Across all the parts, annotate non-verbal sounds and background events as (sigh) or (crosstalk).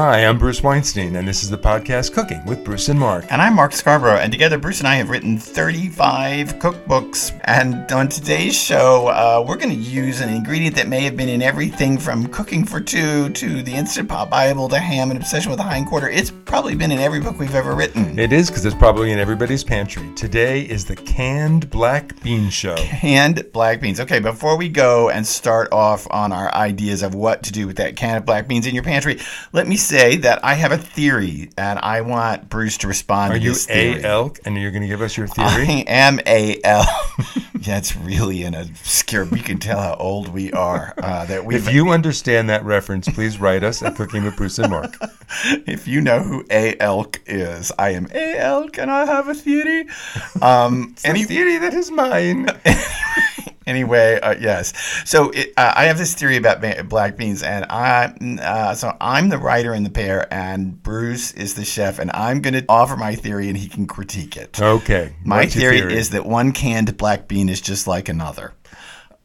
Hi, I'm Bruce Weinstein, and this is the podcast Cooking with Bruce and Mark. And I'm Mark Scarbrough, and together Bruce and I have written 35 cookbooks. And on today's show, uh, we're going to use an ingredient that may have been in everything from Cooking for Two to the Instant Pot Bible to Ham and Obsession with the Hindquarter. It's probably been in every book we've ever written. It is because it's probably in everybody's pantry. Today is the canned black bean show. Canned black beans. Okay, before we go and start off on our ideas of what to do with that can of black beans in your pantry, let me say that I have a theory, and I want Bruce to respond. Are to you Anne Elk, and you're going to give us your theory? I am Anne Elk. (laughs) That's really an obscure. We can tell how old we are. Uh, that we. if you understand that reference, please write us at Cooking with Bruce and Mark. (laughs) if you know who Anne Elk is, I am Anne Elk, and I have a theory. Um, Any theory that is mine. (laughs) anyway, uh, yes. So it, uh, I have this theory about ba- black beans, and I uh, so I'm the writer in the pair, and Bruce is the chef, and I'm going to offer my theory, and he can critique it. Okay. My your theory, is that one canned black bean is just like another.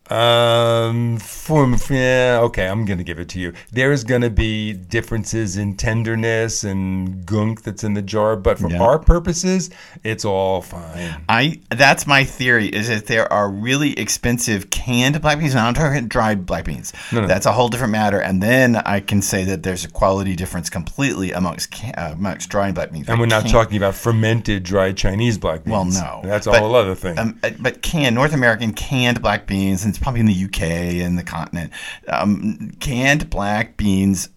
Um, for, yeah, okay, I'm gonna give it to you. There is gonna be differences in tenderness and gunk that's in the jar, but for Yeah. our purposes, it's all fine. I that's my theory is that there are really expensive canned black beans. And I'm talking dried black beans. no. no. That's a whole different matter. And then I can say that there's a quality difference completely amongst can, uh, amongst dried black beans. And we're not Can- talking about fermented dried Chinese black beans. Well, no, that's a but, whole other thing. Um, uh, but canned North American canned black beans, and it's probably in the UK and the continent. Um, canned black beans,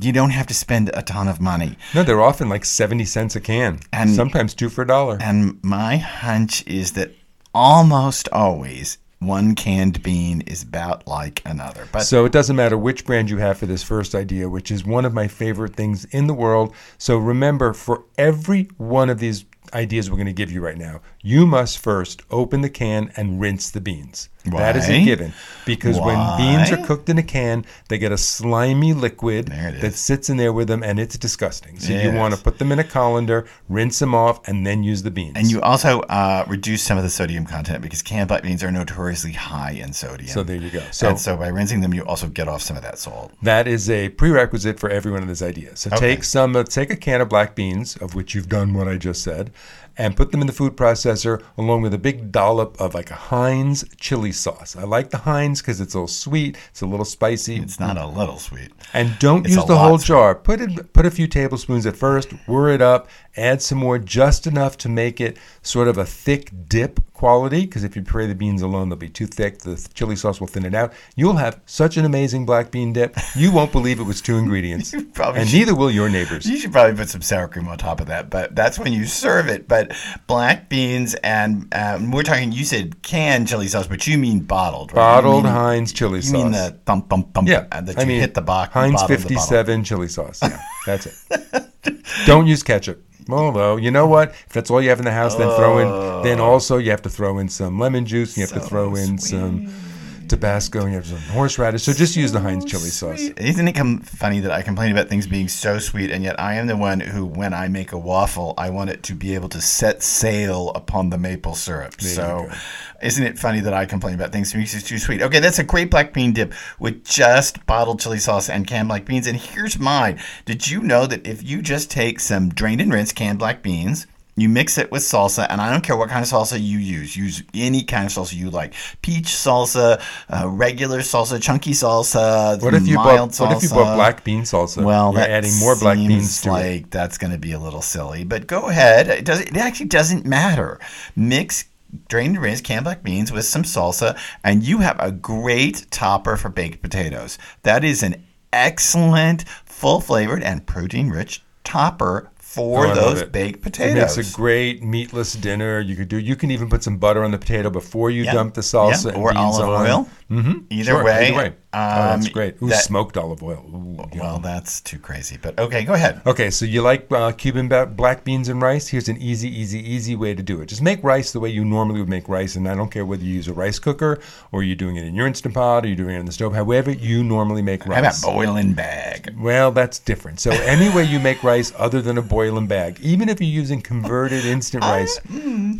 you don't have to spend a ton of money. no, they're often like seventy cents a can, And- sometimes two for a dollar. And my hunch is that almost always one canned bean is about like another. But So it doesn't matter which brand you have for this first idea, which is one of my favorite things in the world. So remember, for every one of these ideas we're going to give you right now, you must first open the can and rinse the beans. Why? That is a given because when beans are cooked in a can, they get a slimy liquid it that sits in there with them, and it's disgusting. So you Yes. want to put them in a colander, rinse them off, and then use the beans. and you also uh, reduce some of the sodium content because canned black beans are notoriously high in sodium. so there you go. So and so by rinsing them, you also get off some of that salt. That is a prerequisite for every one of these ideas. So Okay. take some, uh, take a can of black beans, of which you've done what I just said, and put them in the food processor along with a big dollop of like a Heinz chili sauce. I like the Heinz because it's a little sweet, it's a little spicy, It's not a little sweet. and don't It's use the whole sweet. jar. Put it, put a few tablespoons at first, whir it up, add some more, just enough to make it sort of a thick dip quality. Because if you puree the beans alone, they'll be too thick. The chili sauce will thin it out. You'll have such an amazing black bean dip. You won't believe it was two ingredients, (laughs) probably and should- neither will your neighbors. You should probably put some sour cream on top of that, but that's when you serve it. But black beans and um, we're talking. You said canned chili sauce, but you mean bottled, right? Bottled mean, Heinz chili You sauce. You mean the thump thump thump? yeah, uh, that you I mean hit the box. Heinz the 57 chili sauce. Yeah, that's it. (laughs) Don't use ketchup. Although you know what, if that's all you have in the house, then throw in. Then oh. also you have to throw in some lemon juice. And you have to Oh. Throw in some Tabasco. And you have some horseradish. So just use the Heinz chili sauce. Isn't it funny that I complain about things being so sweet, and yet I am the one who, when I make a waffle, I want it to be able to set sail upon the maple syrup. so, isn't it funny that I complain about things being too sweet? Okay, that's a great black bean dip with just bottled chili sauce and canned black beans. And here's mine. Did you know that if you just take some drained and rinsed canned black beans, you mix it with salsa, and I don't care what kind of salsa you use. Use any kind of salsa you like: peach salsa, uh, regular salsa, chunky salsa, What if you mild bought? What if you bought black bean salsa? Well, you're adding more black beans to it. like that's going to be a little silly. But go ahead. It does. It actually doesn't matter. Mix drained and rinsed canned black beans with some salsa, and you have a great topper for baked potatoes. That is an excellent, full flavored and protein rich topper for Oh, those baked potatoes. makes a great meatless dinner. You could do. You can even put some butter on the potato before you Yeah. dump the salsa Yeah, or beans olive on. oil. Mm-hmm. Either Sure, way. Either way. oh, that's um, great. Ooh, that- smoked olive oil. Ooh, yum. well, that's too crazy. But okay, go ahead. Okay, so you like uh, Cuban black beans and rice? Here's an easy, easy, easy way to do it. Just make rice the way you normally would make rice, and I don't care whether you use a rice cooker or you're doing it in your Instant Pot or you're doing it on the stove, however you normally make rice. How about boiling bag? Well, that's different. So any way you make rice other than a boiling bag, even if you're using converted instant (laughs) rice,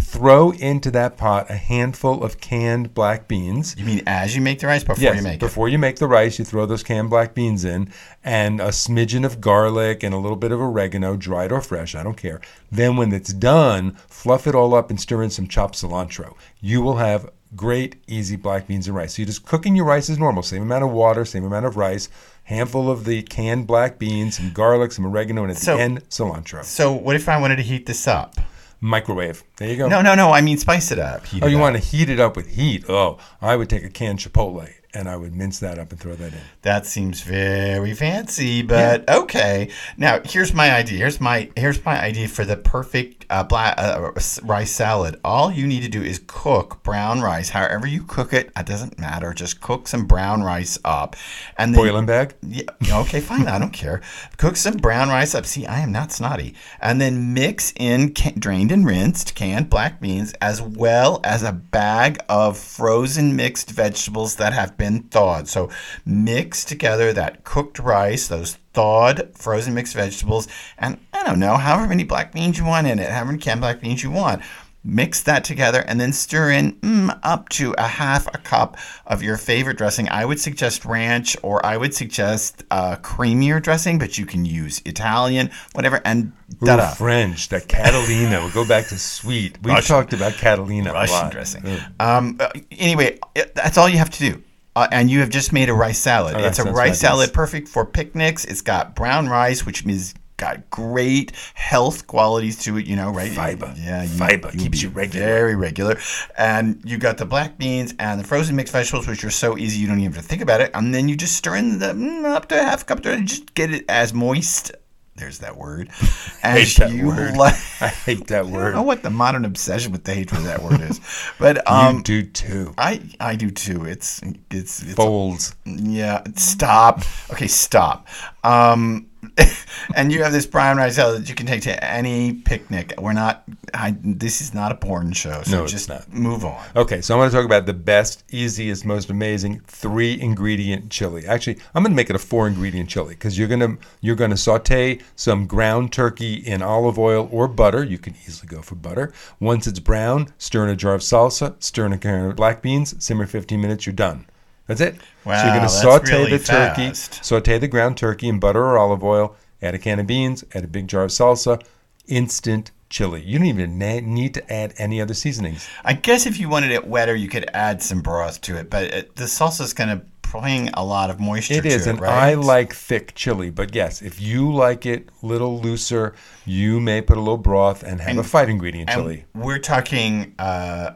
throw into that pot a handful of canned black beans. You mean as you make the rice before Yes, you make it? before you make the rice, you throw those canned black beans in, and a smidgen of garlic and a little bit of oregano, dried or fresh, I don't care. Then, when it's done, fluff it all up and stir in some chopped cilantro. You will have great, easy black beans and rice. So you're just cooking your rice as normal, same amount of water, same amount of rice, handful of the canned black beans, some garlic, some oregano, and at So- the end, cilantro. So what if I wanted to heat this up? Microwave. There you go. No, no, no. I mean spice it up. Heat Oh, it you up. want to heat it up with heat? Oh, I would take a canned chipotle and I would mince that up and throw that in. That seems very fancy, but okay. Now here's my idea. Here's my here's my idea for the perfect uh, black uh, rice salad. All you need to do is cook brown rice. However you cook it, it doesn't matter. Just cook some brown rice up, and then Boiling bag. Yeah, okay, fine. I don't care. Cook some brown rice up. See, I am not snotty. And then mix in drained and rinsed canned black beans as well as a bag of frozen mixed vegetables that have been thawed. So mix together that cooked rice, those thawed frozen mixed vegetables, and I don't know, however many black beans you want in it, however many canned black beans you want. Mix that together and then stir in mm, up to a half a cup of your favorite dressing. I would suggest ranch or I would suggest uh, creamier dressing, but you can use Italian, whatever, and da French, that Catalina. we'll go back to sweet. We've Russian- talked about Catalina a Russian dressing. Um, uh, anyway, it- that's all you have to do. Uh, and you have just made a rice salad. Oh, it's a rice salad perfect for picnics. It's got brown rice, which means got great health qualities to it. You know, right? Fiber. Yeah, you, Fiber you'll keeps you regular. Very regular. And you got the black beans and the frozen mixed vegetables, which are so easy you don't even have to think about it. And then you just stir in the mm, up to a half cup. To, just get it as moist. There's that word. (laughs) As (laughs) Hate that you word. like. I hate that I word. don't know what the modern obsession with the hatred of that word is, but (laughs) um, you do too. I I do too. It's it's, it's Folds. yeah. Stop. Okay, stop. Um, (laughs) and you have this brown rice that you can take to any picnic. We're not. I, this is not a porn show, so No, just not. move on. Okay, so I want to talk about the best, easiest, most amazing three ingredient chili. Actually, I'm going to make it a four ingredient chili because you're going to you're going to saute some ground turkey in olive oil or butter. You can easily go for butter. Once it's brown, stir in a jar of salsa, stir in a can of black beans, simmer 15 minutes. You're done. That's it. so you're going to saute really the turkey, fast. saute the ground turkey in butter or olive oil. Add a can of beans. Add a big jar of salsa. Instant chili. You don't even na- need to add any other seasonings. I guess if you wanted it wetter, you could add some broth to it, but it, the salsa is going to bring a lot of moisture. It is, to and it, right? I like thick chili. But yes, if you like it a little looser, you may put a little broth and have a five ingredient chili. We're talking. Uh,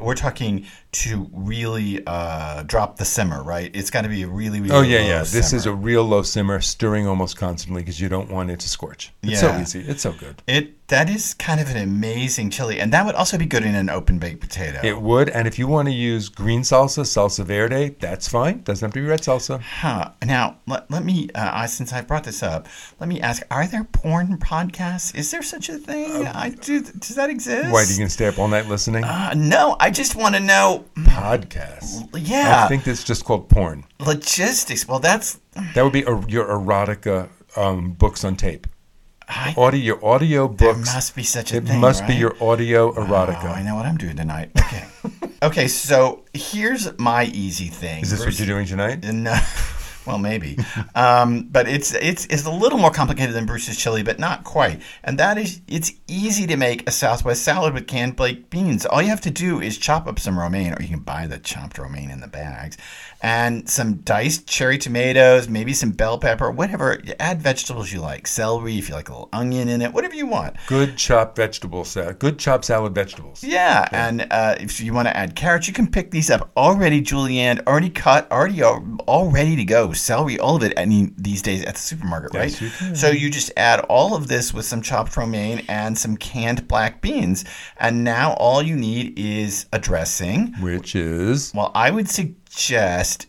we're talking to really uh, drop the simmer, right? It's got to be a really, really. Oh yeah, low yeah. This is a real low simmer, stirring almost constantly because you don't want it to scorch. It's so easy. It's so good. It that is kind of an amazing chili, and that would also be good in an open baked potato. It would, and if you want to use green salsa, salsa verde, that's fine. Doesn't have to be red salsa. Huh. Now, let, let me, uh, I, since I brought this up, let me ask: Are there porn podcasts? Is there such a thing? I do. Does that exist? Uh, Why are you gonna stay up all night listening? Uh, no, I just want to know. Podcasts. Yeah, I think it's just called porn. logistics. Well, that's. That would be a, your erotica um, books on tape. I, Audio, your audio there books. must be such a It thing. must be your audio Oh, I know what I'm doing tonight. Okay. (laughs) okay, so here's my easy thing. Is this what you're doing tonight? No. Well, maybe, um, but it's it's it's a little more complicated than Bruce's chili, but not quite. And that is, it's easy to make a Southwest salad with canned baked beans. All you have to do is chop up some romaine, or you can buy the chopped romaine in the bags, and some diced cherry tomatoes, maybe some bell pepper, whatever. Add vegetables you like, celery if you like a little onion in it, whatever you want. Good chopped vegetable salad. Good chopped salad vegetables. Yeah, and uh, if you want to add carrots, you can pick these up already, julienne, already cut, already all, ready to go. Celery, all of it. I mean, these days at the supermarket, right? Yes, you can. So you just add all of this with some chopped romaine and some canned black beans, and now all you need is a dressing. Which is Well, I would suggest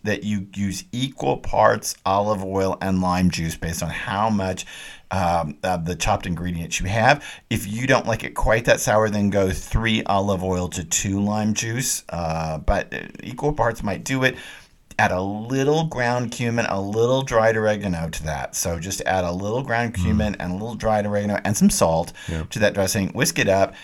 that you use equal parts olive oil and lime juice based on how much um, of the chopped ingredients you have. If you don't like it quite that sour, then go three olive oil to two lime juice. Uh, but equal parts might do it. Add a little ground cumin, a little dried oregano to that. So just add a little ground cumin and a little dried oregano and some salt to that dressing. Whisk it up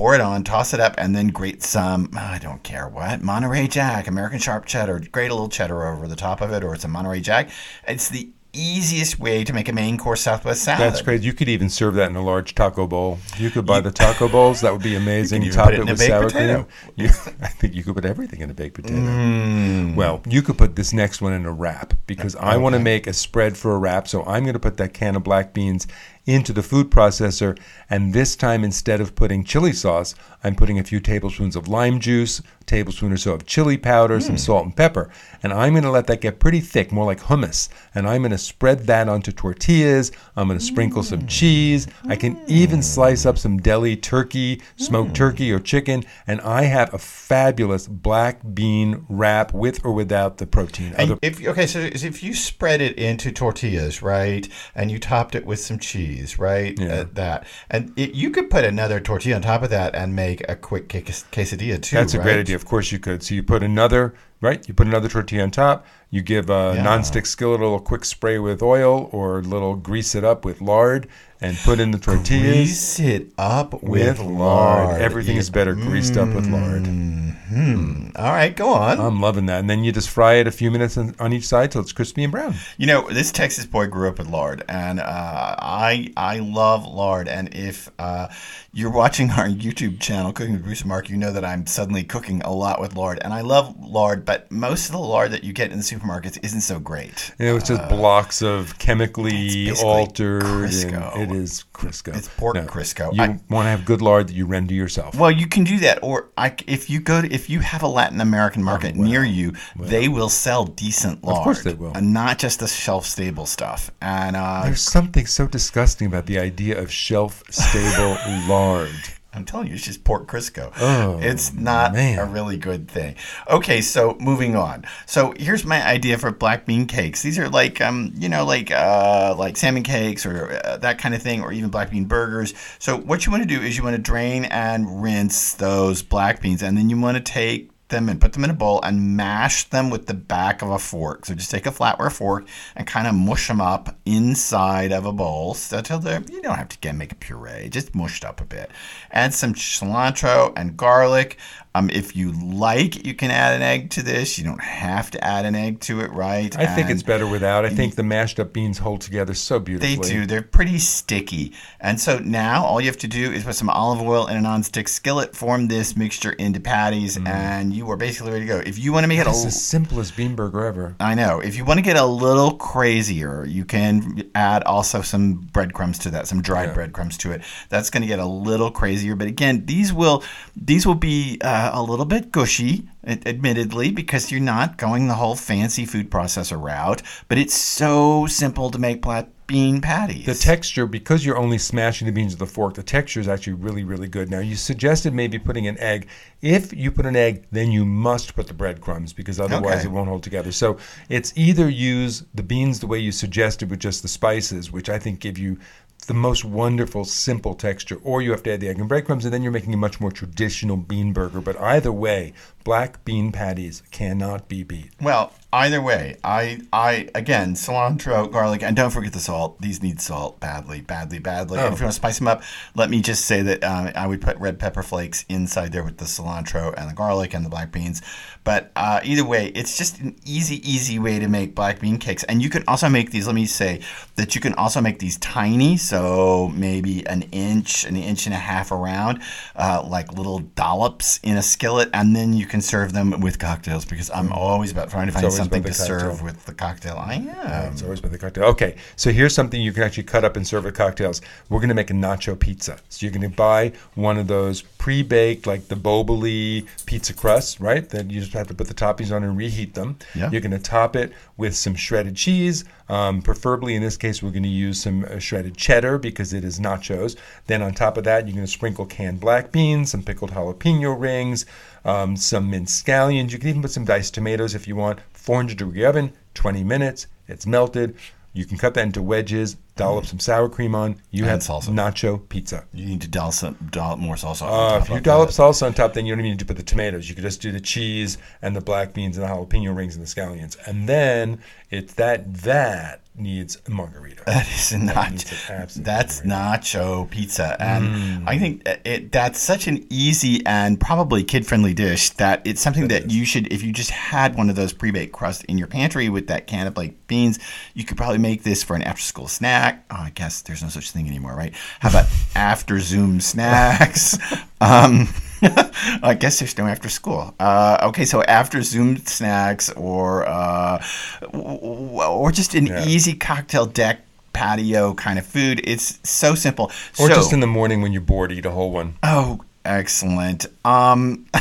pour it on, toss it up, and then grate some, I don't care what, Monterey Jack, American Sharp Cheddar, grate a little cheddar over the top of it, or it's a Monterey Jack. It's the easiest way to make a main course Southwest salad. That's great. You could even serve that in a large taco bowl. You could buy the taco bowls. That would be amazing. even Top it it with sour potato. cream. You, (laughs) I think you could put everything in a baked potato. Mm. Well, you could put this next one in a wrap because I want to make a spread for a wrap. So I'm going to put that can of black beans into the food processor. And this time, instead of putting chili sauce, I'm putting a few tablespoons of lime juice, a tablespoon or so of chili powder, Hmm. some salt and pepper. And I'm going to let that get pretty thick, more like hummus. And I'm going to spread that onto tortillas. I'm going to sprinkle Hmm. some cheese. I can even slice up some deli turkey, smoked turkey or chicken. And I have a fabulous black bean wrap with or without the protein. And Other- if okay, so if you spread it into tortillas, right, and you topped it with some cheese, right, Yeah. uh, that, and it, you could put another tortilla on top of that and make a quick quesadilla too. That's a great idea. Of course, you could. So you put another, right? You put another tortilla on top. You give a Yeah. nonstick skillet a little quick spray with oil or a little grease it up with lard and put in the tortillas Grease it up with, with lard. lard. Everything is better greased up with lard. Hmm. All right, go on. I'm loving that. And then you just fry it a few minutes on, on each side till it's crispy and brown. You know, this Texas boy grew up with lard, and uh, I I love lard. And if uh, you're watching our YouTube channel, Cooking with Bruce and Mark, you know that I'm suddenly cooking a lot with lard, and I love lard. But most of the lard that you get in the supermarkets isn't so great. Know, it's just blocks of chemically Uh, altered. Crisco. It is Crisco. It's pork Crisco. You want to have good lard that you render yourself. Well, you can do that, or I, if you go to, if you have a Latin American market near you, they will sell decent lard. Of course they will. and not just the shelf stable stuff. And uh, There's something so disgusting about the idea of shelf stable lard. I'm telling you, it's just pork Crisco. Oh, it's not man. a really good thing. Okay, so moving on. So here's my idea for black bean cakes. These are like, um, you know, like uh, like salmon cakes or uh, that kind of thing, or even black bean burgers. So what you want to do is you want to drain and rinse those black beans, and then you want to take them and put them in a bowl and mash them with the back of a fork. So just take a flatware fork and kind of mush them up inside of a bowl so until they're, you don't have to again make a puree, just mushed up a bit. Add some cilantro and garlic. Um, if you like, you can add an egg to this. You don't have to add an egg to it, right? I think it's better without. I think the mashed up beans hold together so beautifully. they do. They're pretty sticky. And so now all you have to do is put some olive oil in a nonstick skillet, form this mixture into patties, and you are basically ready to go. If you want to make it a It's the simplest bean burger ever. I know. If you want to get a little crazier, you can add also some breadcrumbs to that, some dried Yeah. breadcrumbs to it. That's going to get a little crazier. But again, these will these will be uh, a little bit gushy, admittedly, because you're not going the whole fancy food processor route. But it's so simple to make black bean patties. The texture, because you're only smashing the beans with a fork, the texture is actually really, really good. Now, you suggested maybe putting an egg. If you put an egg, then you must put the breadcrumbs because otherwise Okay. it won't hold together. So it's either use the beans the way you suggested with just the spices, which I think give you the most wonderful, simple texture, or you have to add the egg and breadcrumbs, and then you're making a much more traditional bean burger. But either way, black bean patties cannot be beat. Well, either way, I I again cilantro, garlic, and don't forget the salt. These need salt badly, badly, badly. And Oh. if you want to spice them up, let me just say that uh, I would put red pepper flakes inside there with the cilantro and the garlic and the black beans. But uh, either way, it's just an easy, easy way to make black bean cakes. And you can also make these. Let me say that you can also make these tiny, so maybe an inch, an inch and a half around, uh, like little dollops in a skillet, and then you can serve them with cocktails. Because I'm mm. always about trying to find something to cocktail. serve with the cocktail. I am. It's always by the cocktail. Okay, so here's something you can actually cut up and serve with cocktails. We're going to make a nacho pizza. So you're going to buy one of those pre-baked, like the Boboli pizza crusts, right? Then you just have to put the toppings on and reheat them. Yeah. You're going to top it with some shredded cheese. Um, preferably, in this case, we're going to use some uh, shredded cheddar because it is nachos. Then on top of that, you're going to sprinkle canned black beans, some pickled jalapeno rings, um, some minced scallions. You can even put some diced tomatoes if you want. 400 degree oven, 20 minutes. It's melted. You can cut that into wedges, dollop some sour cream on. You And have salsa. nacho pizza. You need to dollop, some, dollop more salsa. on Uh, top if you of dollop that. salsa on top, then you don't even need to put the tomatoes. You could just do the cheese and the black beans and the jalapeno rings and the scallions, and then it's that that needs a margarita. That is not. needs an absolute That's nacho pizza, and Mm. I think it, it that's such an easy and probably kid-friendly dish that it's something that you should, if you just had one of those pre-baked crusts in your pantry with that can of like beans, you could probably make this for an after-school snack. Oh, I guess there's no such thing anymore, right? How about after Zoom snacks? (laughs) um, (laughs) I guess there's no after school. Uh, okay, so after Zoom snacks or uh, or just an Yeah. easy cocktail deck patio kind of food. It's so simple. Or so, just in the morning when you're bored, eat a whole one. oh, excellent. Um, (laughs)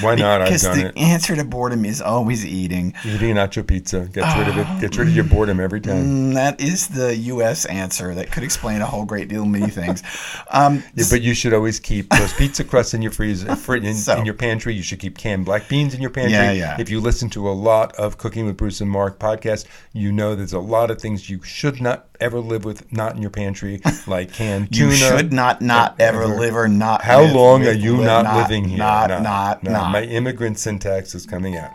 Why (laughs) not? I've because done the it. answer to boredom is always eating. Eating nacho pizza gets rid of it. Gets rid of your boredom every time. Mm, that is the U.S. answer that could explain a whole great deal of many things. Um, Yeah, but you should always keep those pizza crusts in your freezer, (laughs) in, So- in your pantry. You should keep canned black beans in your pantry. Yeah, yeah. If you listen to a lot of Cooking with Bruce and Mark podcast, you know there's a lot of things you should not ever live with not in your pantry, (laughs) like canned you tuna. should not not ever ever. live or not. How live long with- are you live not, living here? Not, No, not, no, not. My immigrant syntax is coming out.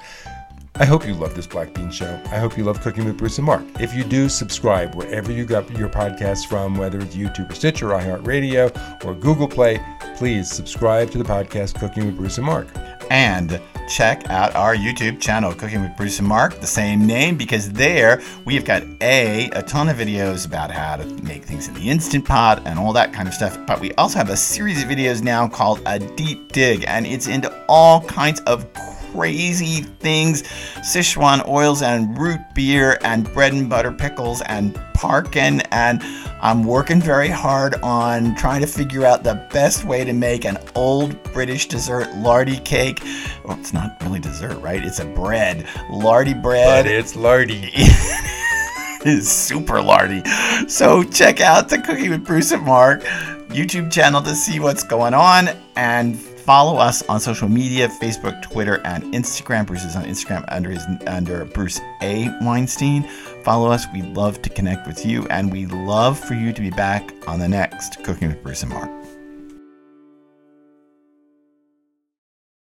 I hope you love this Black Bean Show. I hope you love Cooking with Bruce and Mark. If you do, subscribe wherever you got your podcasts from, whether it's YouTube or Stitcher, iHeartRadio, or Google Play. Please subscribe to the podcast Cooking with Bruce and Mark. and check out our YouTube channel, Cooking with Bruce and Mark, the same name, because there we have got a a ton of videos about how to make things in the Instant Pot and all that kind of stuff. But we also have a series of videos now called A Deep Dig, and it's into all kinds of crazy things Sichuan oils and root beer and bread and butter pickles and parkin and I'm working very hard on trying to figure out the best way to make an old British dessert lardy cake. Well, it's not really dessert, right? It's a bread. Lardy bread But it's lardy. (laughs) is super lardy. So check out the Cooking with Bruce and Mark YouTube channel to see what's going on and follow us on social media, Facebook, Twitter, and Instagram. Bruce is on Instagram under his under Bruce A. Weinstein. Follow us. We love to connect with you and we love for you to be back on the next Cooking with Bruce and Mark.